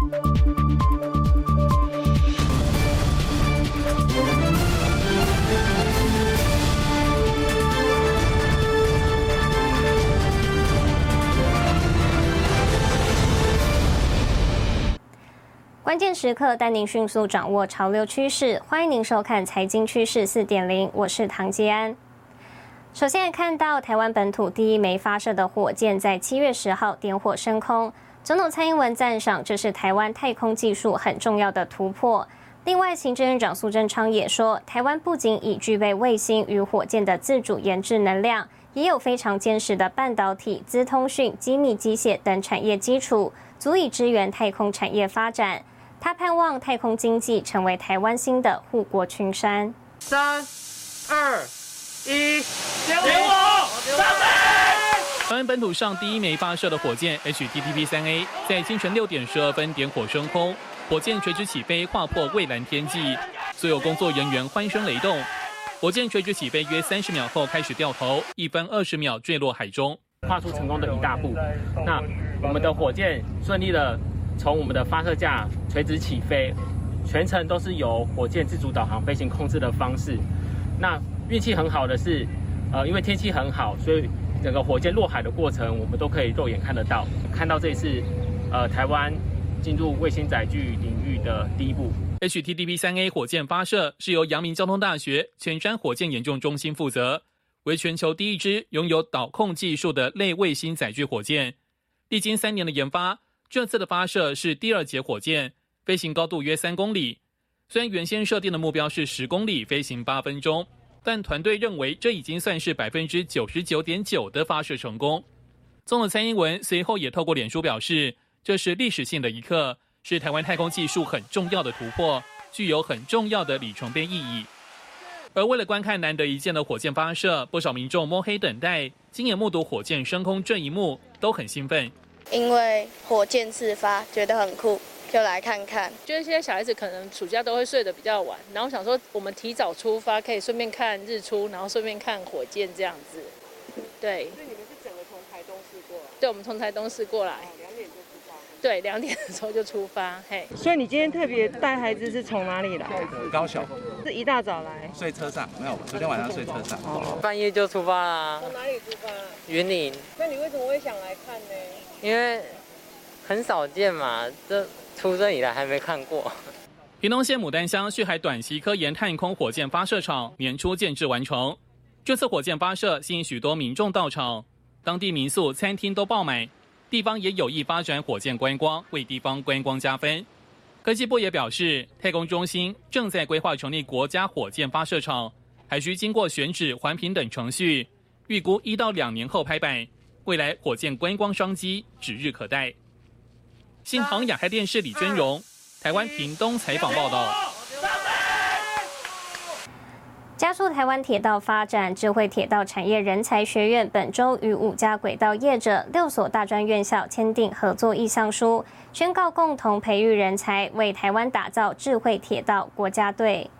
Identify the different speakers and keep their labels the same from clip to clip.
Speaker 1: 关键时刻带您迅速掌握潮流趋势，欢迎您收看《财经趋势四点零》，我是唐吉安。首先看到台湾本土第一枚发射的火箭在七月十号点火升空，总统蔡英文赞赏这是台湾太空技术很重要的突破。另外，行政院长苏贞昌也说，台湾不仅已具备卫星与火箭的自主研制能量，也有非常坚实的半导体、资通讯、机密机械等产业基础，足以支援太空产业发展。他盼望太空经济成为台湾新的护国群山。
Speaker 2: 三、二、一，
Speaker 3: 点火！台湾本土上第一枚发射的火箭 HTTP 三 A 在清晨六点十二分点火升空，火箭垂直起飞，划破蔚蓝天际，所有工作人员欢声雷动。火箭垂直起飞约三十秒后开始掉头，一分二十秒坠落海中，
Speaker 2: 跨出成功的一大步。那我们的火箭顺利的。从我们的发射架垂直起飞，全程都是由火箭自主导航飞行控制的方式。那运气很好的是，呃，因为天气很好，所以整个火箭落海的过程，我们都可以肉眼看得到。看到这一次，呃，台湾进入卫星载具领域的第一步。
Speaker 3: HTTP 三 A 火箭发射是由阳明交通大学全山火箭研究中心负责，为全球第一支拥有导控技术的类卫星载具火箭。历经三年的研发。这次的发射是第二节火箭，飞行高度约三公里。虽然原先设定的目标是十公里，飞行八分钟，但团队认为这已经算是百分之九十九点九的发射成功。总统蔡英文随后也透过脸书表示，这是历史性的一刻，是台湾太空技术很重要的突破，具有很重要的里程碑意义。而为了观看难得一见的火箭发射，不少民众摸黑等待，亲眼目睹火箭升空这一幕，都很兴奋。
Speaker 4: 因为火箭自发，觉得很酷，就来看看。
Speaker 5: 觉得现在小孩子可能暑假都会睡得比较晚，然后想说我们提早出发，可以顺便看日出，然后顺便看火箭这样子。对。
Speaker 6: 所以你们是整个从台东市过来？
Speaker 5: 对，我们从台东市过来。
Speaker 6: 两点就出发。
Speaker 5: 对，两点的时候就出发。嘿。
Speaker 6: 所以你今天特别带孩子是从哪里来？
Speaker 7: 高雄。
Speaker 6: 是一大早来？
Speaker 7: 睡车上，没有，昨天晚上睡车上。
Speaker 2: 哦。半夜就出发啦。
Speaker 6: 从哪里出发？
Speaker 2: 云林。
Speaker 6: 那你为什么会想来看呢？
Speaker 2: 因为。很少见嘛，这出生以来还没看过。
Speaker 3: 屏东县牡丹乡旭海短期科研太空火箭发射场年初建制完成，这次火箭发射吸引许多民众到场，当地民宿、餐厅都爆满，地方也有意发展火箭观光，为地方观光加分。科技部也表示，太空中心正在规划成立国家火箭发射场，还需经过选址、环评等程序，预估一到两年后拍板，未来火箭观光商机指日可待。新航亚太电视李尊荣，台湾屏东采访报道。
Speaker 1: 加速台湾铁道发展，智慧铁道产业人才学院本周与五家轨道业者、六所大专院校签订合作意向书，宣告共同培育人才，为台湾打造智慧铁道国家队。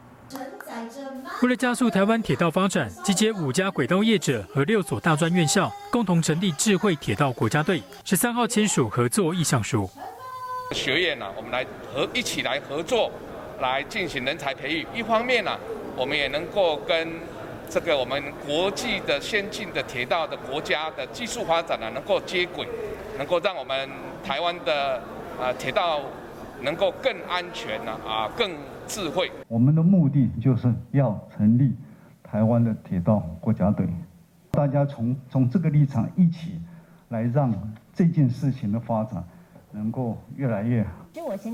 Speaker 8: 为了加速台湾铁道发展，集结五家轨道业者和六所大专院校，共同成立智慧铁道国家队。十三号签署合作意向书。
Speaker 9: 学院呢，我们来合一起来合作，来进行人才培育。一方面呢，我们也能够跟这个我们国际的先进的铁道的国家的技术发展呢，能够接轨，能够让我们台湾的啊铁道能够更安全呢啊更。智慧，
Speaker 10: 我们的目的就是要成立台湾的铁道国家队。大家从从这个立场一起来让这件事情的发展能够越来越好。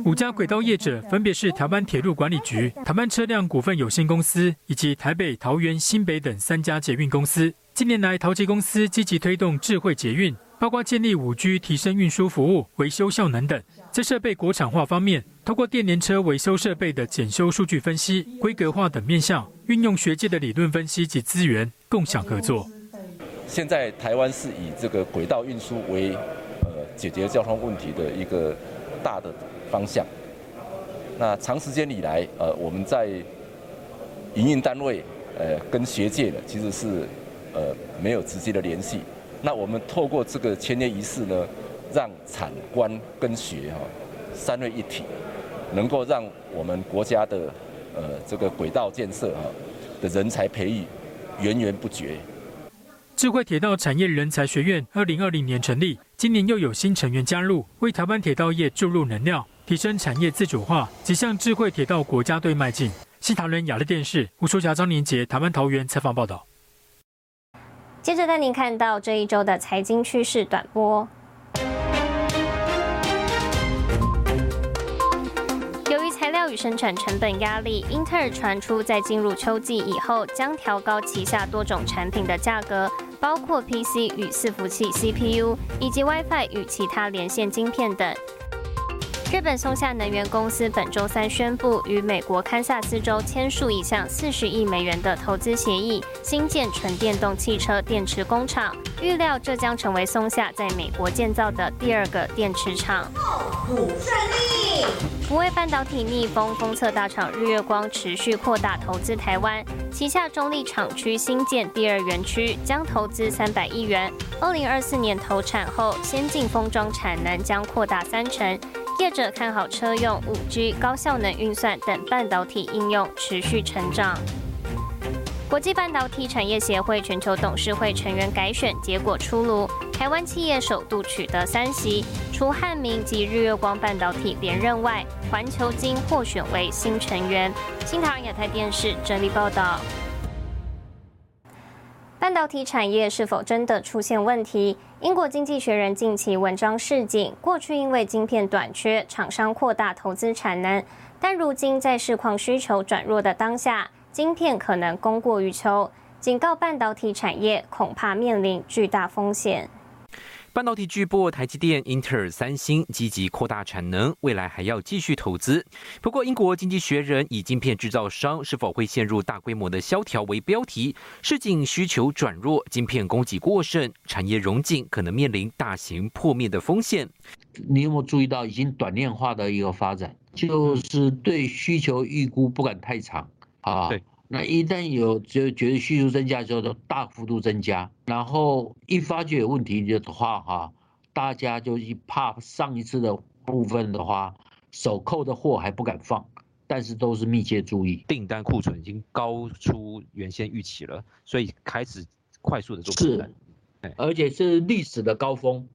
Speaker 8: 五家轨道业者分别是台湾铁路管理局、台湾车辆股份有限公司以及台北、桃园、新北等三家捷运公司。近年来，桃捷公司积极推动智慧捷运。包括建立五 G、提升运输服务、维修效能等。在设备国产化方面，通过电联车维修设备的检修数据分析、规格化等面向，运用学界的理论分析及资源，共享合作。
Speaker 11: 现在台湾是以这个轨道运输为呃解决交通问题的一个大的方向。那长时间以来，呃，我们在营运单位呃跟学界呢，其实是呃没有直接的联系。那我们透过这个签约仪式呢，让产官跟学哈三位一体，能够让我们国家的呃这个轨道建设啊的人才培育源源不绝。
Speaker 8: 智慧铁道产业人才学院二零二零年成立，今年又有新成员加入，为台湾铁道业注入能量，提升产业自主化，及向智慧铁道国家队迈进。西桃园亚乐电视吴淑霞、张年杰，台湾桃园采访报道。
Speaker 1: 接着带您看到这一周的财经趋势短波。由于材料与生产成本压力，英特尔传出在进入秋季以后将调高旗下多种产品的价格，包括 PC 与伺服器 CPU，以及 WiFi 与其他连线晶片等。日本松下能源公司本周三宣布，与美国堪萨斯州签署一项四十亿美元的投资协议，新建纯电动汽车电池工厂。预料这将成为松下在美国建造的第二个电池厂。不顺利。福威半导体逆风，封测大厂日月光持续扩大投资台湾，旗下中立厂区新建第二园区，将投资三百亿元。二零二四年投产后，先进封装产能将扩大三成。业者看好车用、五 G、高效能运算等半导体应用持续成长。国际半导体产业协会全球董事会成员改选结果出炉，台湾企业首度取得三席，除汉明及日月光半导体连任外，环球金获选为新成员。新唐亚太电视整理报道。半导体产业是否真的出现问题？英国经济学人近期文章示警，过去因为晶片短缺，厂商扩大投资产能，但如今在市况需求转弱的当下，晶片可能供过于求，警告半导体产业恐怕面临巨大风险。
Speaker 12: 半导体巨擘台积电、英特尔、三星积极扩大产能，未来还要继续投资。不过，英国经济学人以晶片制造商是否会陷入大规模的萧条为标题，市井需求转弱，晶片供给过剩，产业融景可能面临大型破灭的风险。
Speaker 13: 你有没有注意到已经短链化的一个发展，就是对需求预估不敢太长啊？对。那一旦有就觉得需求增加之后，就大幅度增加，然后一发觉有问题的话，哈，大家就一怕上一次的部分的话，手扣的货还不敢放，但是都是密切注意，
Speaker 12: 订单库存已经高出原先预期了，所以开始快速的做
Speaker 13: 订单，而且是历史的高峰。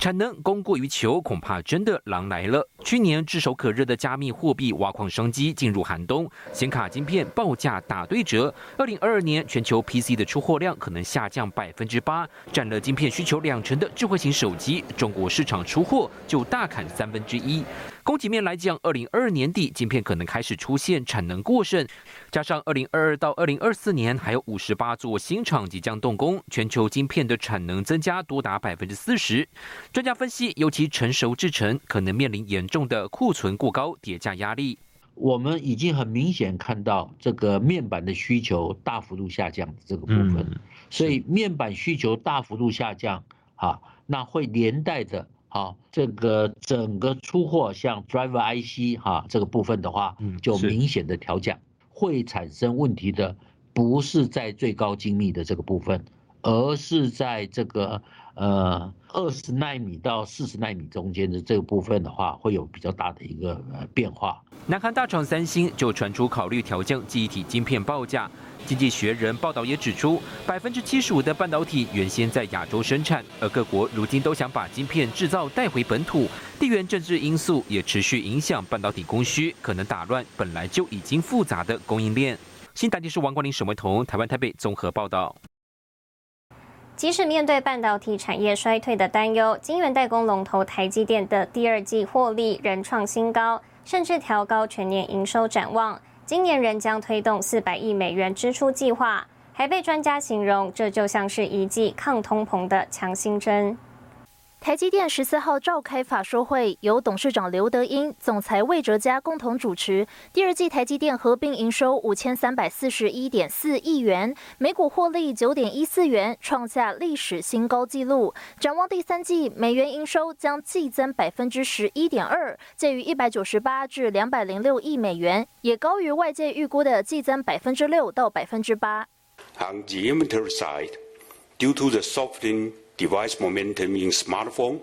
Speaker 12: 产能供过于求，恐怕真的狼来了。去年炙手可热的加密货币挖矿商机进入寒冬，显卡晶片报价打对折。二零二二年全球 PC 的出货量可能下降百分之八，占了晶片需求两成的智慧型手机，中国市场出货就大砍三分之一。供给面来讲，二零二二年底晶片可能开始出现产能过剩，加上二零二二到二零二四年还有五十八座新厂即将动工，全球晶片的产能增加多达百分之四十。专家分析，尤其成熟制程可能面临严重的库存过高叠加压力。
Speaker 13: 我们已经很明显看到这个面板的需求大幅度下降这个部分，所以面板需求大幅度下降，哈，那会连带的。好，这个整个出货像 driver IC 哈这个部分的话，就明显的调降，会产生问题的不是在最高精密的这个部分，而是在这个呃二十纳米到四十纳米中间的这个部分的话，会有比较大的一个呃变化。
Speaker 12: 南韩大厂三星就传出考虑调降记忆体晶片报价。经济学人报道也指出，百分之七十五的半导体原先在亚洲生产，而各国如今都想把晶片制造带回本土。地缘政治因素也持续影响半导体供需，可能打乱本来就已经复杂的供应链。新台电视王冠林、沈维彤，台湾台北综合报道。
Speaker 1: 即使面对半导体产业衰退的担忧，晶圆代工龙头台积电的第二季获利仍创新高，甚至调高全年营收展望。今年仍将推动四百亿美元支出计划，还被专家形容这就像是一剂抗通膨的强心针。
Speaker 14: 台积电十四号召开法说会，由董事长刘德英、总裁魏哲嘉共同主持。第二季台积电合并营收五千三百四十一点四亿元，每股获利九点一四元，创下历史新高纪录。展望第三季，美元营收将季增百分之十一点二，介于一百九十八至两百零六亿美元，也高于外界预估的季增百分之六到百分之八。
Speaker 15: Device momentum in smartphone,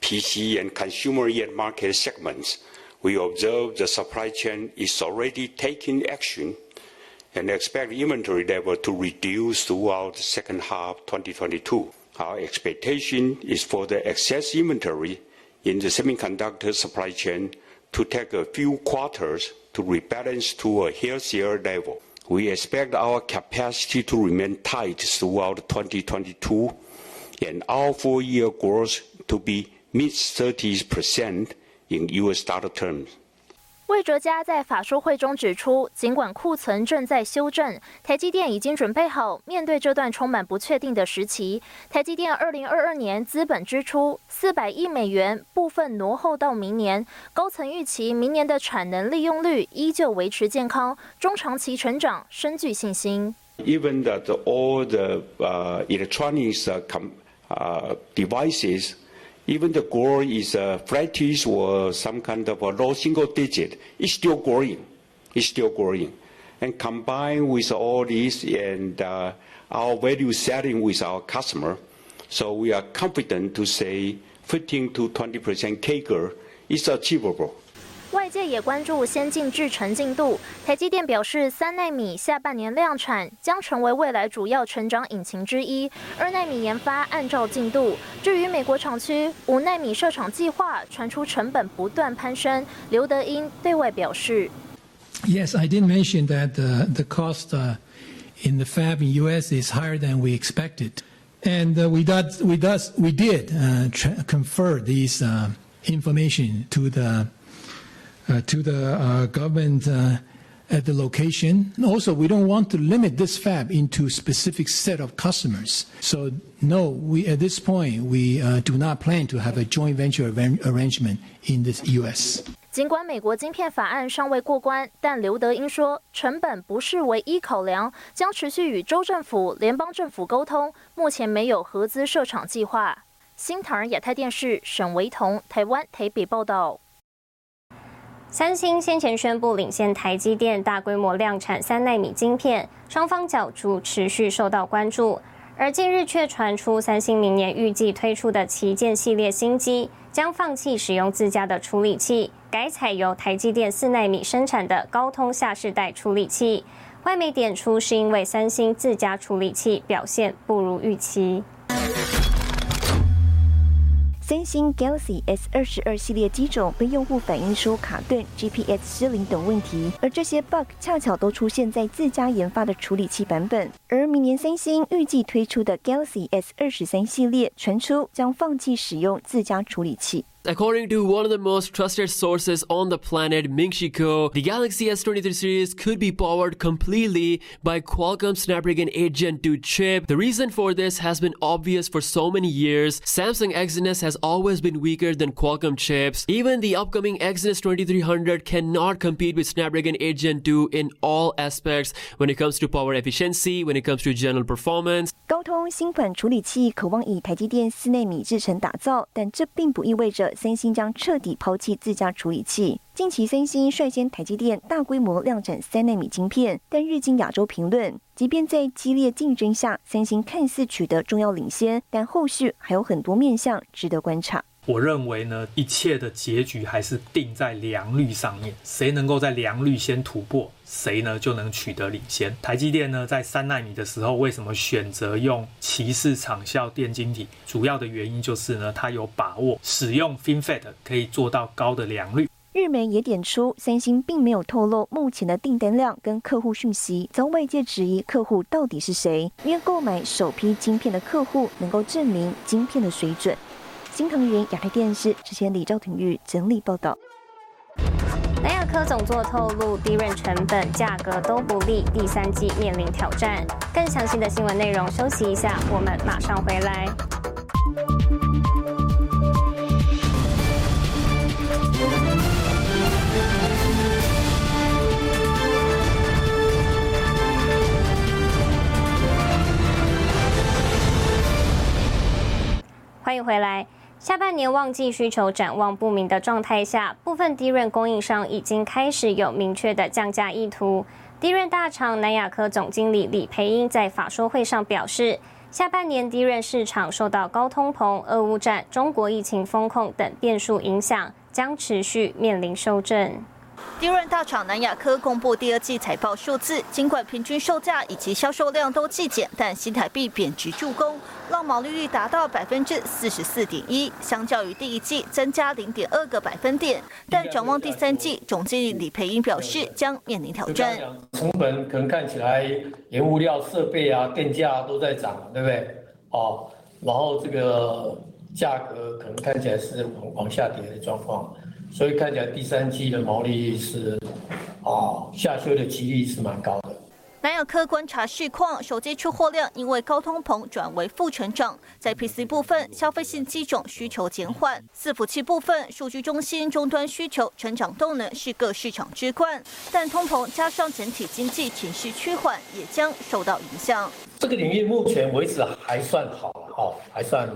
Speaker 15: PC and consumer end market segments, we observe the supply chain is already taking action and expect inventory level to reduce throughout the second half 2022. Our expectation is for the excess inventory in the semiconductor supply chain to take a few quarters to rebalance to a healthier level. We expect our capacity to remain tight throughout 2022 and our full year growth to be mid 30s% in US dollar terms.
Speaker 14: 魏哲嘉在法说会中指出，尽管库存正在修正，台积电已经准备好面对这段充满不确定的时期。台积电二零二二年资本支出四百亿美元，部分挪后到明年。高层预期明年的产能利用率依旧维持健康，中长期成长深具信心。
Speaker 15: Even that all the uh, electronics uh, com, uh, devices even the growth is uh, flattish or some kind of a low single digit, it's still growing. It's still growing. And combined with all this and uh, our value setting with our customer, so we are confident to say 15 to 20% CAGR is achievable.
Speaker 14: 外界也关注先进制程进度。台积电表示，三纳米下半年量产将成为未来主要成长引擎之一。二纳米研发按照进度。至于美国厂区五纳米设厂计划，传出成本不断攀升。刘德英对外表示
Speaker 16: ：“Yes, I did mention that the the cost in the fab in U.S. is higher than we expected, and we did we does we did confer these information to the.” Uh, to the uh, government uh, at the location. Also, we don't want to limit this fab into specific set of customers. So, no, we at this point we do not plan to have a joint venture arrangement in the U.S.
Speaker 14: 尽管美国晶片法案尚未过关，但刘德英说，成本不是唯一考量，将持续与州政府、联邦政府沟通。目前没有合资设厂计划。新唐人亚太电视沈维彤，台湾台北报道。
Speaker 1: 三星先前宣布领先台积电大规模量产三纳米晶片，双方角逐持续受到关注。而近日却传出，三星明年预计推出的旗舰系列新机将放弃使用自家的处理器，改采由台积电四纳米生产的高通下世代处理器。外媒点出，是因为三星自家处理器表现不如预期。
Speaker 17: 三星 Galaxy S 二十二系列机种被用户反映出卡顿、GPS 失灵等问题，而这些 bug 恰巧都出现在自家研发的处理器版本。而明年三星预计推出的 Galaxy S 二十三系列传出将放弃使用自家处理器。
Speaker 18: According to one of the most trusted sources on the planet, Mingshiko, the Galaxy S23 series could be powered completely by Qualcomm Snapdragon 8 Gen 2 chip. The reason for this has been obvious for so many years. Samsung Exynos has always been weaker than Qualcomm chips. Even the upcoming Exynos 2300 cannot compete with Snapdragon 8 Gen 2 in all aspects when it comes to power efficiency, when it comes to general performance.
Speaker 17: 高通新款处理器渴望以台积电四纳米制程打造，但这并不意味着 三星将彻底抛弃自家处理器。近期，三星率先台积电大规模量产三纳米晶片，但日经亚洲评论，即便在激烈竞争下，三星看似取得重要领先，但后续还有很多面向值得观察。
Speaker 19: 我认为呢，一切的结局还是定在良率上面，谁能够在良率先突破，谁呢就能取得领先。台积电呢，在三纳米的时候，为什么选择用骑士长效电晶体？主要的原因就是呢，它有把握使用 FinFET 可以做到高的良率。
Speaker 17: 日媒也点出，三星并没有透露目前的订单量跟客户讯息，遭外界质疑客户到底是谁，因为购买首批晶片的客户能够证明晶片的水准。金腾云亚太电视之前李兆廷玉整理报道。
Speaker 1: 南亚科总座透露，低润成本、价格都不利，第三季面临挑战。更详细的新闻内容，休息一下，我们马上回来。欢迎回来。下半年旺季需求展望不明的状态下，部分低润供应商已经开始有明确的降价意图。低润大厂南亚科总经理李培英在法说会上表示，下半年低润市场受到高通膨、俄乌战、中国疫情风控等变数影响，将持续面临修正。
Speaker 20: 低润大厂南亚科公布第二季财报数字，尽管平均售价以及销售量都季减，但新台币贬值助攻，让毛利率达到百分之四十四点一，相较于第一季增加零点二个百分点。但展望第三季，总经理李培英表示将面临挑战。
Speaker 21: 成本可能看起来，连物料、设备啊、电价都在涨，对不对？哦，然后这个价格可能看起来是往往下跌的状况。所以看起来第三季的毛利是啊下修的几率是蛮高的。
Speaker 20: 南亚科观察市况，手机出货量因为高通膨转为负成长，在 PC 部分消费性机种需求减缓，伺服器部分数据中心终端需求成长动能是各市场之冠，但通膨加上整体经济情绪趋缓，也将受到影响。
Speaker 21: 这个领域目前为止还算好，哈，还算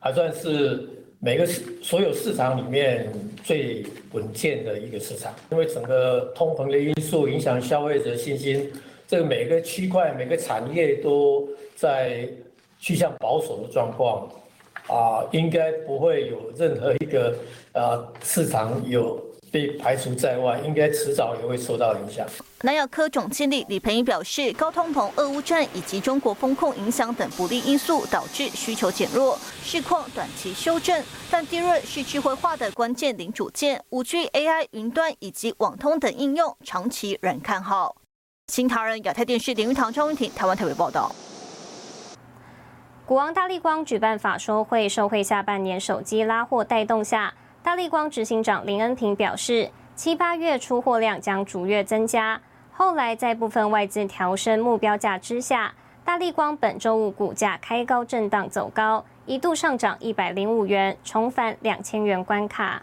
Speaker 21: 还算是。每个市所有市场里面最稳健的一个市场，因为整个通膨的因素影响消费者信心，这个每个区块每个产业都在趋向保守的状况，啊，应该不会有任何一个啊市场有。被排除在外，应该迟早也会受到影响。
Speaker 20: 南亚科总经理李培英表示，高通膨、俄乌战以及中国风控影响等不利因素，导致需求减弱，市况短期修正。但低润是智慧化的关键零组件，五 G、AI、云端以及网通等应用，长期仍看好。新唐人亚太电视林玉堂、张文婷，台湾台北报道。
Speaker 1: 股王大力光举办法说会，受惠下半年手机拉货带动下。大力光执行长林恩平表示，七八月出货量将逐月增加。后来在部分外资调升目标价之下，大力光本周五股价开高震荡走高，一度上涨一百零五元，重返两千元关卡。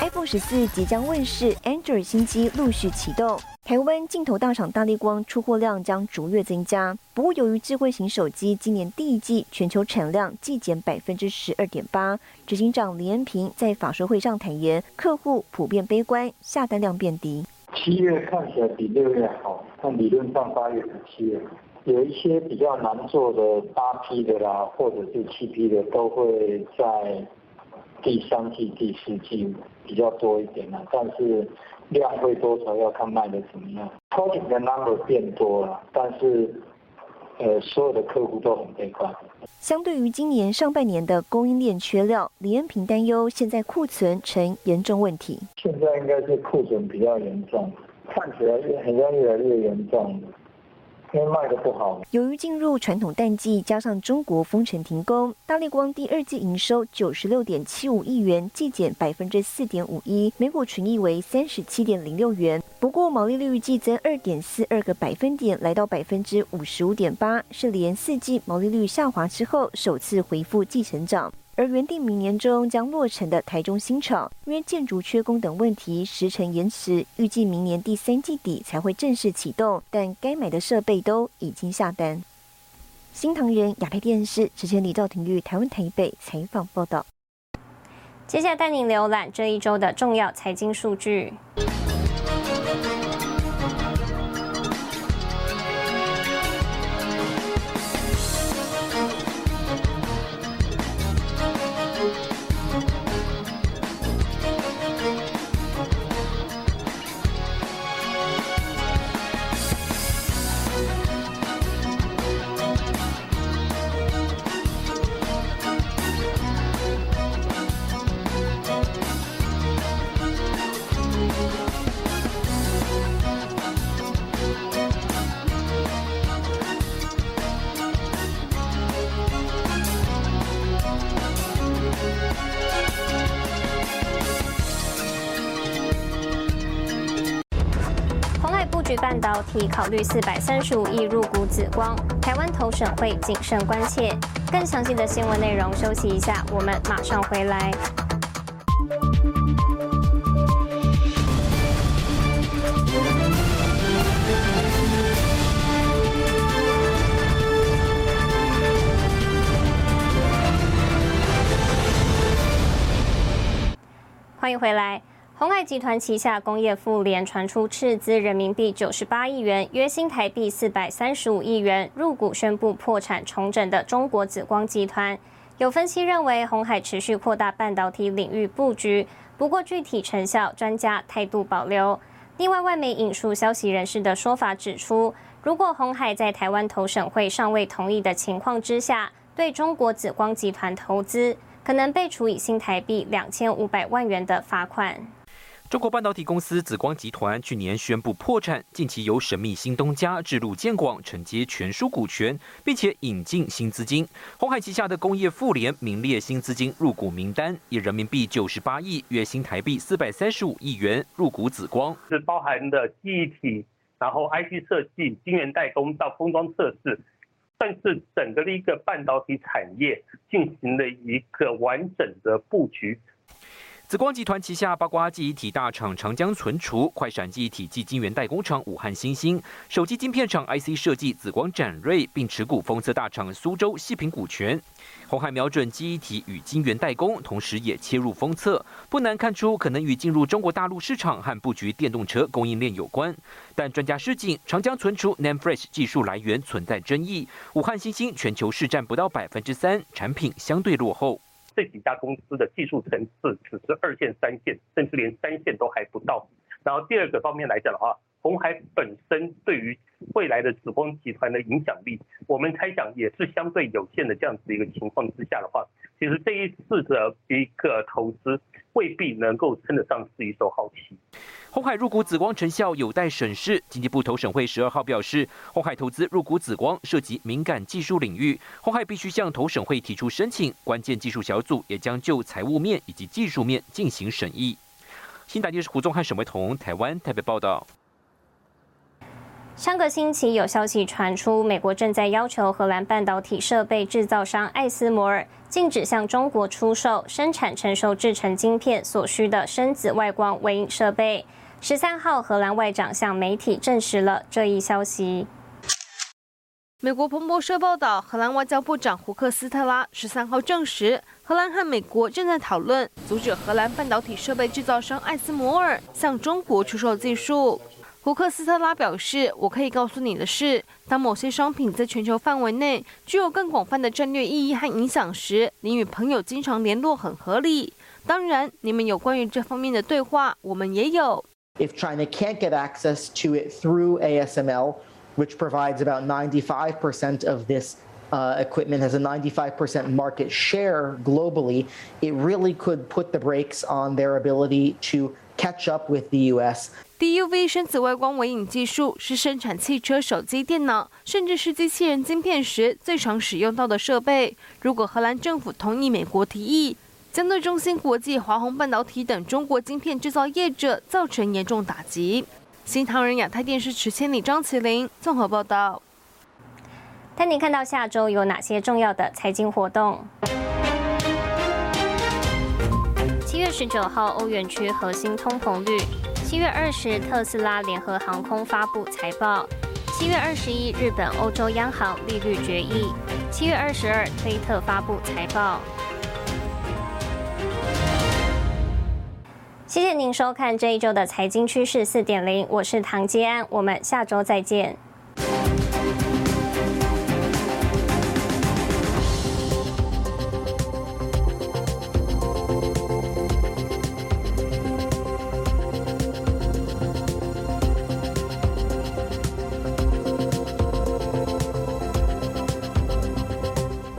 Speaker 17: iPhone 十四即将问世，Android 新机陆续启动。台湾镜头大厂大力光出货量将逐月增加。不过，由于智慧型手机今年第一季全球产量季减百分之十二点八，执行长林恩平在法说会上坦言，客户普遍悲观，下单量变低。
Speaker 22: 七月看起来比六月好，但理论上八月比七月有一些比较难做的八 P 的啦，或者是七 P 的，都会在。第三季、第四季比较多一点了，但是量会多少要看卖的怎么样。project 的 number 变多了，但是呃，所有的客户都很悲观。
Speaker 17: 相对于今年上半年的供应链缺料，李恩平担忧现在库存成严重问题。
Speaker 22: 现在应该是库存比较严重，看起来越好像越来越严重。因为卖的不好。
Speaker 17: 由于进入传统淡季，加上中国封城停工，大力光第二季营收九十六点七五亿元，季减百分之四点五一，每股纯益为三十七点零六元。不过毛利率季增二点四二个百分点，来到百分之五十五点八，是连四季毛利率下滑之后首次回复季成长。而原定明年中将落成的台中新厂，因为建筑缺工等问题，时程延迟，预计明年第三季底才会正式启动。但该买的设备都已经下单。新唐人亚太电视之前李兆廷于台湾台北采访报道。
Speaker 1: 接下来带您浏览这一周的重要财经数据。半导体考虑四百三十五亿入股紫光，台湾投审会谨慎关切。更详细的新闻内容，休息一下，我们马上回来。欢迎回来。红海集团旗下工业富联传出斥资人民币九十八亿元，约新台币四百三十五亿元入股宣布破产重整的中国紫光集团。有分析认为，红海持续扩大半导体领域布局，不过具体成效，专家态度保留。另外，外媒引述消息人士的说法指出，如果红海在台湾投审会尚未同意的情况之下，对中国紫光集团投资，可能被处以新台币两千五百万元的罚款。
Speaker 12: 中国半导体公司紫光集团去年宣布破产，近期由神秘新东家智路建广承接全数股权，并且引进新资金。红海旗下的工业富联名列新资金入股名单，以人民币九十八亿（约新台币四百三十五亿元）入股紫光，
Speaker 23: 是包含的记忆体，然后 IC 设计、晶圆代工到封装测试，算是整个的一个半导体产业进行了一个完整的布局。
Speaker 12: 紫光集团旗下八卦记忆体大厂长江存储、快闪记忆体及晶圆代工厂武汉新兴、手机晶片厂 IC 设计紫光展锐，并持股封测大厂苏州细品股权。红海瞄准记忆体与晶圆代工，同时也切入封测，不难看出可能与进入中国大陆市场和布局电动车供应链有关。但专家示警，长江存储 NAND Flash 技术来源存在争议，武汉新兴全球市占不到百分之三，产品相对落后。
Speaker 23: 这几家公司的技术层次只是二线、三线，甚至连三线都还不到。然后第二个方面来讲的话，红海本身对于未来的紫光集团的影响力，我们猜想也是相对有限的。这样子的一个情况之下的话，其实这一次的一个投资未必能够称得上是一手好棋。
Speaker 12: 红海入股紫光成效有待审视。经济部投审会十二号表示，红海投资入股紫光涉及敏感技术领域，红海必须向投审会提出申请。关键技术小组也将就财务面以及技术面进行审议。新台电视胡宗汉、沈维彤，台湾台北报道。
Speaker 1: 上个星期有消息传出，美国正在要求荷兰半导体设备制造商艾斯摩尔禁止向中国出售生产成熟制成晶片所需的深紫外光微影设备。十三号，荷兰外长向媒体证实了这一消息。
Speaker 24: 美国彭博社报道，荷兰外交部长胡克斯特拉十三号证实，荷兰和美国正在讨论阻止荷兰半导体设备制造商艾斯摩尔向中国出售技术。胡克斯特拉表示：“我可以告诉你的是，当某些商品在全球范围内具有更广泛的战略意义和影响时，你与朋友经常联络很合理。当然，你们有关于这方面的对话，我们也有。”
Speaker 25: if China can't get access to it through ASML, which provides about 95% of this uh, equipment, has a 95% market share globally, it really could put the brakes on their ability to catch up with the U.S.
Speaker 24: DUV 深紫外光微影技术是生产汽车、手机、电脑，甚至是机器人晶片时最常使用到的设备。如果荷兰政府同意美国提议，将对中芯国际、华虹半导体等中国晶片制造业者造成严重打击。新唐人亚太电视池千里、张麒麟综合报道。
Speaker 1: 带您看到下周有哪些重要的财经活动？十九号，欧元区核心通膨率；七月二十，特斯拉联合航空发布财报；七月二十一，日本、欧洲央行利率决议；七月二十二，推特发布财报。谢谢您收看这一周的财经趋势四点零，我是唐吉安，我们下周再见。